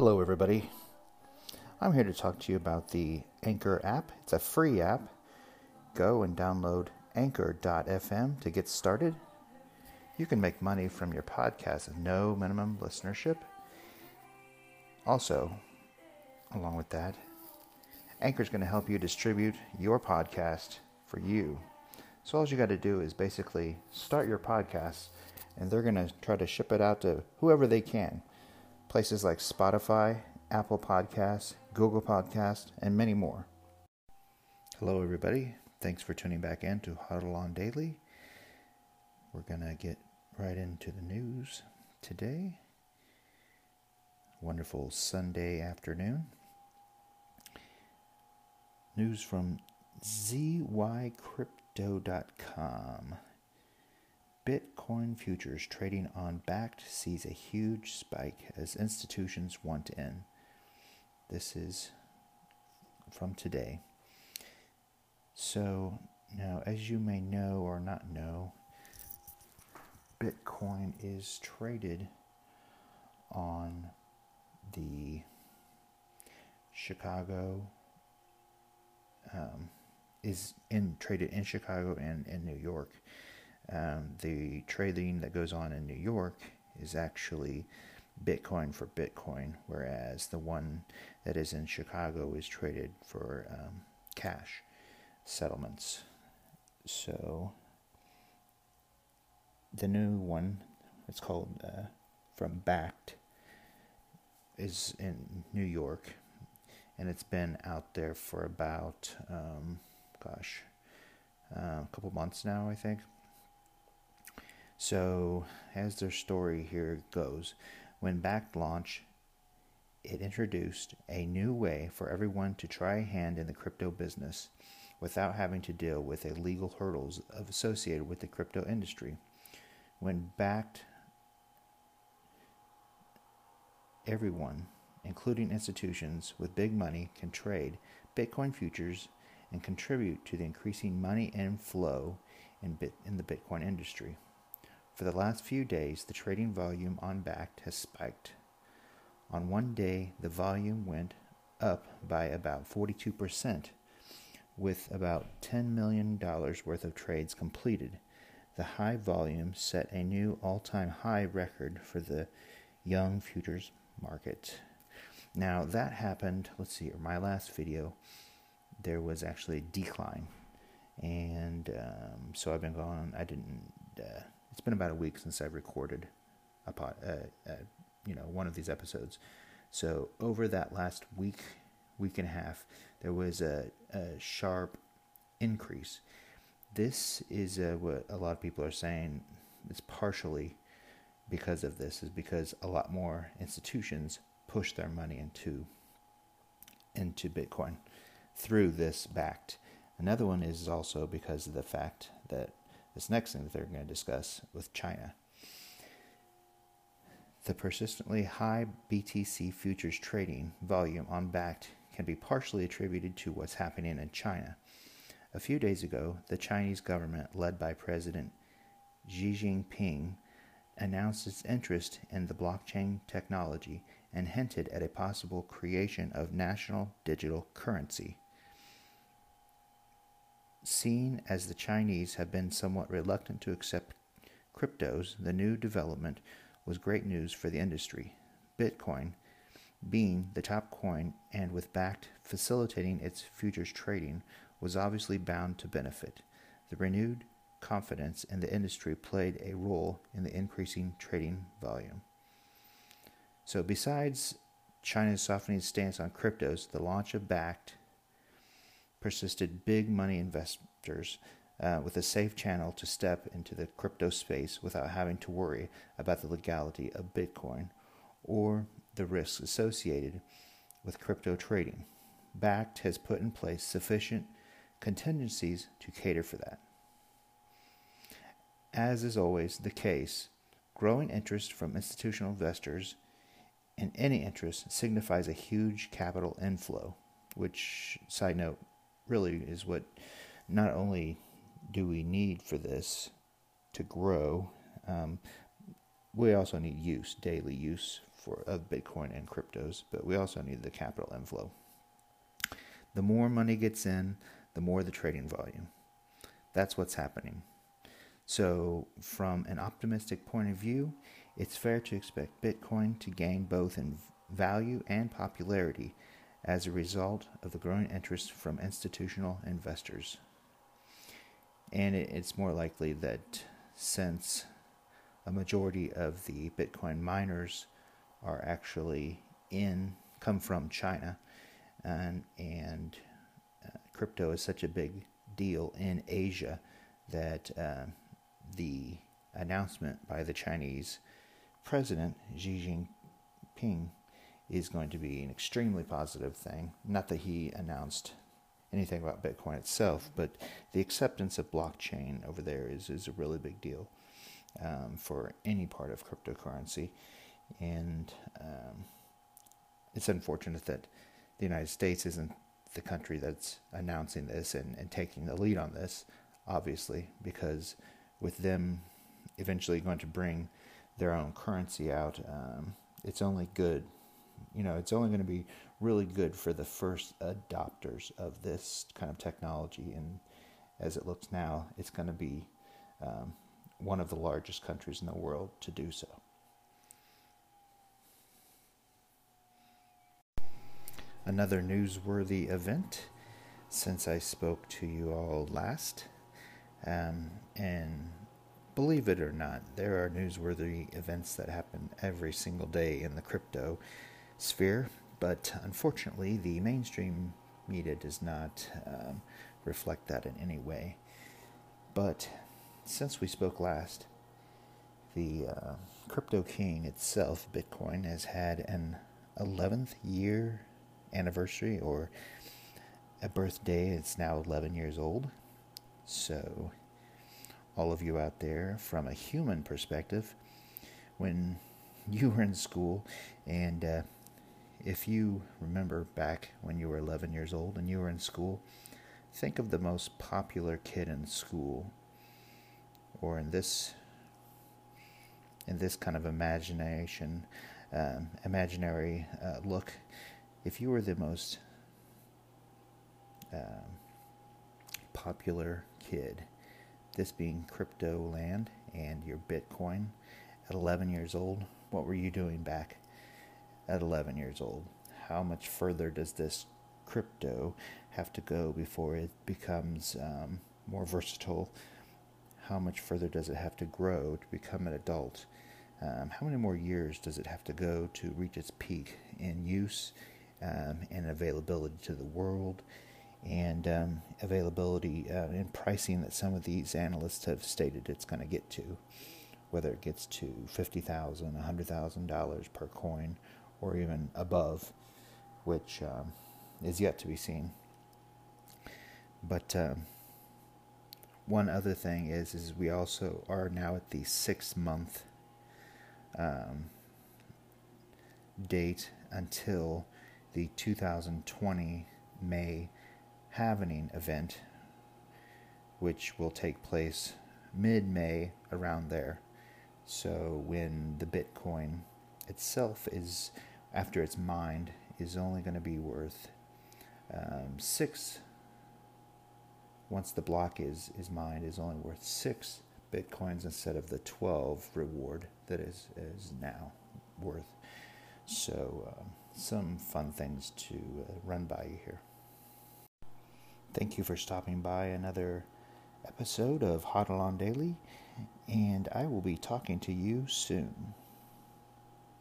Hello, everybody. I'm here to talk to you about the Anchor app. It's a free app. Go and download anchor.fm to get started. You can make money from your podcast with no minimum listenership. Also, along with that, Anchor is going to help you distribute your podcast for you. So all you got to do is basically start your podcast, and they're going to try to ship it out to whoever they can places like Spotify, Apple Podcasts, Google Podcasts, and many more. Hello, everybody. Thanks for tuning back in to Hodl On Daily. We're going to get right into the news today. Wonderful Sunday afternoon. News from zycrypto.com. Bitcoin futures trading on Bakkt sees a huge spike as institutions want in. This is from today. So, now, as you may know or not know, Bitcoin is traded on the Chicago, um, is in traded in Chicago and in New York. Um, the trading that goes on in New York is actually Bitcoin for Bitcoin, whereas the one that is in Chicago is traded for um, cash settlements. So the new one, it's called uh, from Bakkt, is in New York, and it's been out there for about, um, gosh, uh, a couple months now, I think. So, as their story here goes, when Bakkt launched, it introduced a new way for everyone to try a hand in the crypto business without having to deal with the legal hurdles associated with the crypto industry. When Bakkt, everyone, including institutions with big money, can trade Bitcoin futures and contribute to the increasing money inflow in, bit, in the Bitcoin industry. For the last few days, the trading volume on Bakkt has spiked. On one day, the volume went up by about 42%, with about $10 million worth of trades completed. The high volume set a new all time high record for the young futures market. Now, that happened, let's see, my last video, there was actually a decline. And um, so I've been going, I didn't. Uh, it's been about a week since I've recorded a pot, uh, uh, you know, one of these episodes. So over that last week, week and a half, there was a, a sharp increase. This is uh, what a lot of people are saying. It's partially because of this, is because a lot more institutions push their money into into Bitcoin through this Bakkt. Another one is also because of the fact that this next thing that they're going to discuss with China. The persistently high BTC futures trading volume on Bakkt can be partially attributed to what's happening in China. A few days ago, the Chinese government, led by President Xi Jinping, announced its interest in the blockchain technology and hinted at a possible creation of national digital currency. Seen as the Chinese have been somewhat reluctant to accept cryptos, the new development was great news for the industry. Bitcoin, being the top coin and with Bakkt facilitating its futures trading, was obviously bound to benefit. The renewed confidence in the industry played a role in the increasing trading volume. So, besides China's softening stance on cryptos, the launch of Bakkt persisted big money investors uh, with a safe channel to step into the crypto space without having to worry about the legality of Bitcoin or the risks associated with crypto trading. Bakkt has put in place sufficient contingencies to cater for that. As is always the case, growing interest from institutional investors in any interest signifies a huge capital inflow, which, side note, really is what not only do we need for this to grow, um, we also need use, daily use for of Bitcoin and cryptos, but we also need the capital inflow. The more money gets in, the more the trading volume. That's what's happening. So, from an optimistic point of view, it's fair to expect Bitcoin to gain both in value and popularity as a result of the growing interest from institutional investors. And it's more likely that since a majority of the Bitcoin miners are actually in come from China, and and uh, crypto is such a big deal in Asia that uh, the announcement by the Chinese president Xi Jinping is going to be an extremely positive thing. Not that he announced anything about Bitcoin itself, but the acceptance of blockchain over there is, is a really big deal um, for any part of cryptocurrency. And um, it's unfortunate that the United States isn't the country that's announcing this and, and taking the lead on this, obviously, because with them eventually going to bring their own currency out, um, it's only good. You know, it's only going to be really good for the first adopters of this kind of technology. And as it looks now, it's going to be um, one of the largest countries in the world to do so. Another newsworthy event since I spoke to you all last. Um, and believe it or not, there are newsworthy events that happen every single day in the crypto sphere, but unfortunately, the mainstream media does not um, reflect that in any way. But since we spoke last, the uh, crypto king itself, Bitcoin, has had an 11th year anniversary or a birthday. It's now 11 years old. So, all of you out there, from a human perspective, when you were in school, and uh, if you remember back when you were 11 years old and you were in school, think of the most popular kid in school or in this in this kind of imagination um, imaginary uh, look. If you were the most um, popular kid this being crypto land and your bitcoin at 11 years old what were you doing back at 11 years old. How much further does this crypto have to go before it becomes um, more versatile? How much further does it have to grow to become an adult? Um, how many more years does it have to go to reach its peak in use um, and availability to the world? And um, availability uh, and pricing that some of these analysts have stated it's going to get to, whether it gets to $50,000, $100,000 per coin, or even above, which um, is yet to be seen. But um, one other thing is is we also are now at the six month um, date until the 2020 May Halvening event, which will take place mid May around there. So when the Bitcoin itself is, after it's mined, is only going to be worth um, six once the block is, is mined, is only worth six bitcoins instead of the 12 reward that is, is now worth. So, uh, some fun things to uh, run by you here. Thank you for stopping by another episode of Hodl on Daily, and I will be talking to you soon.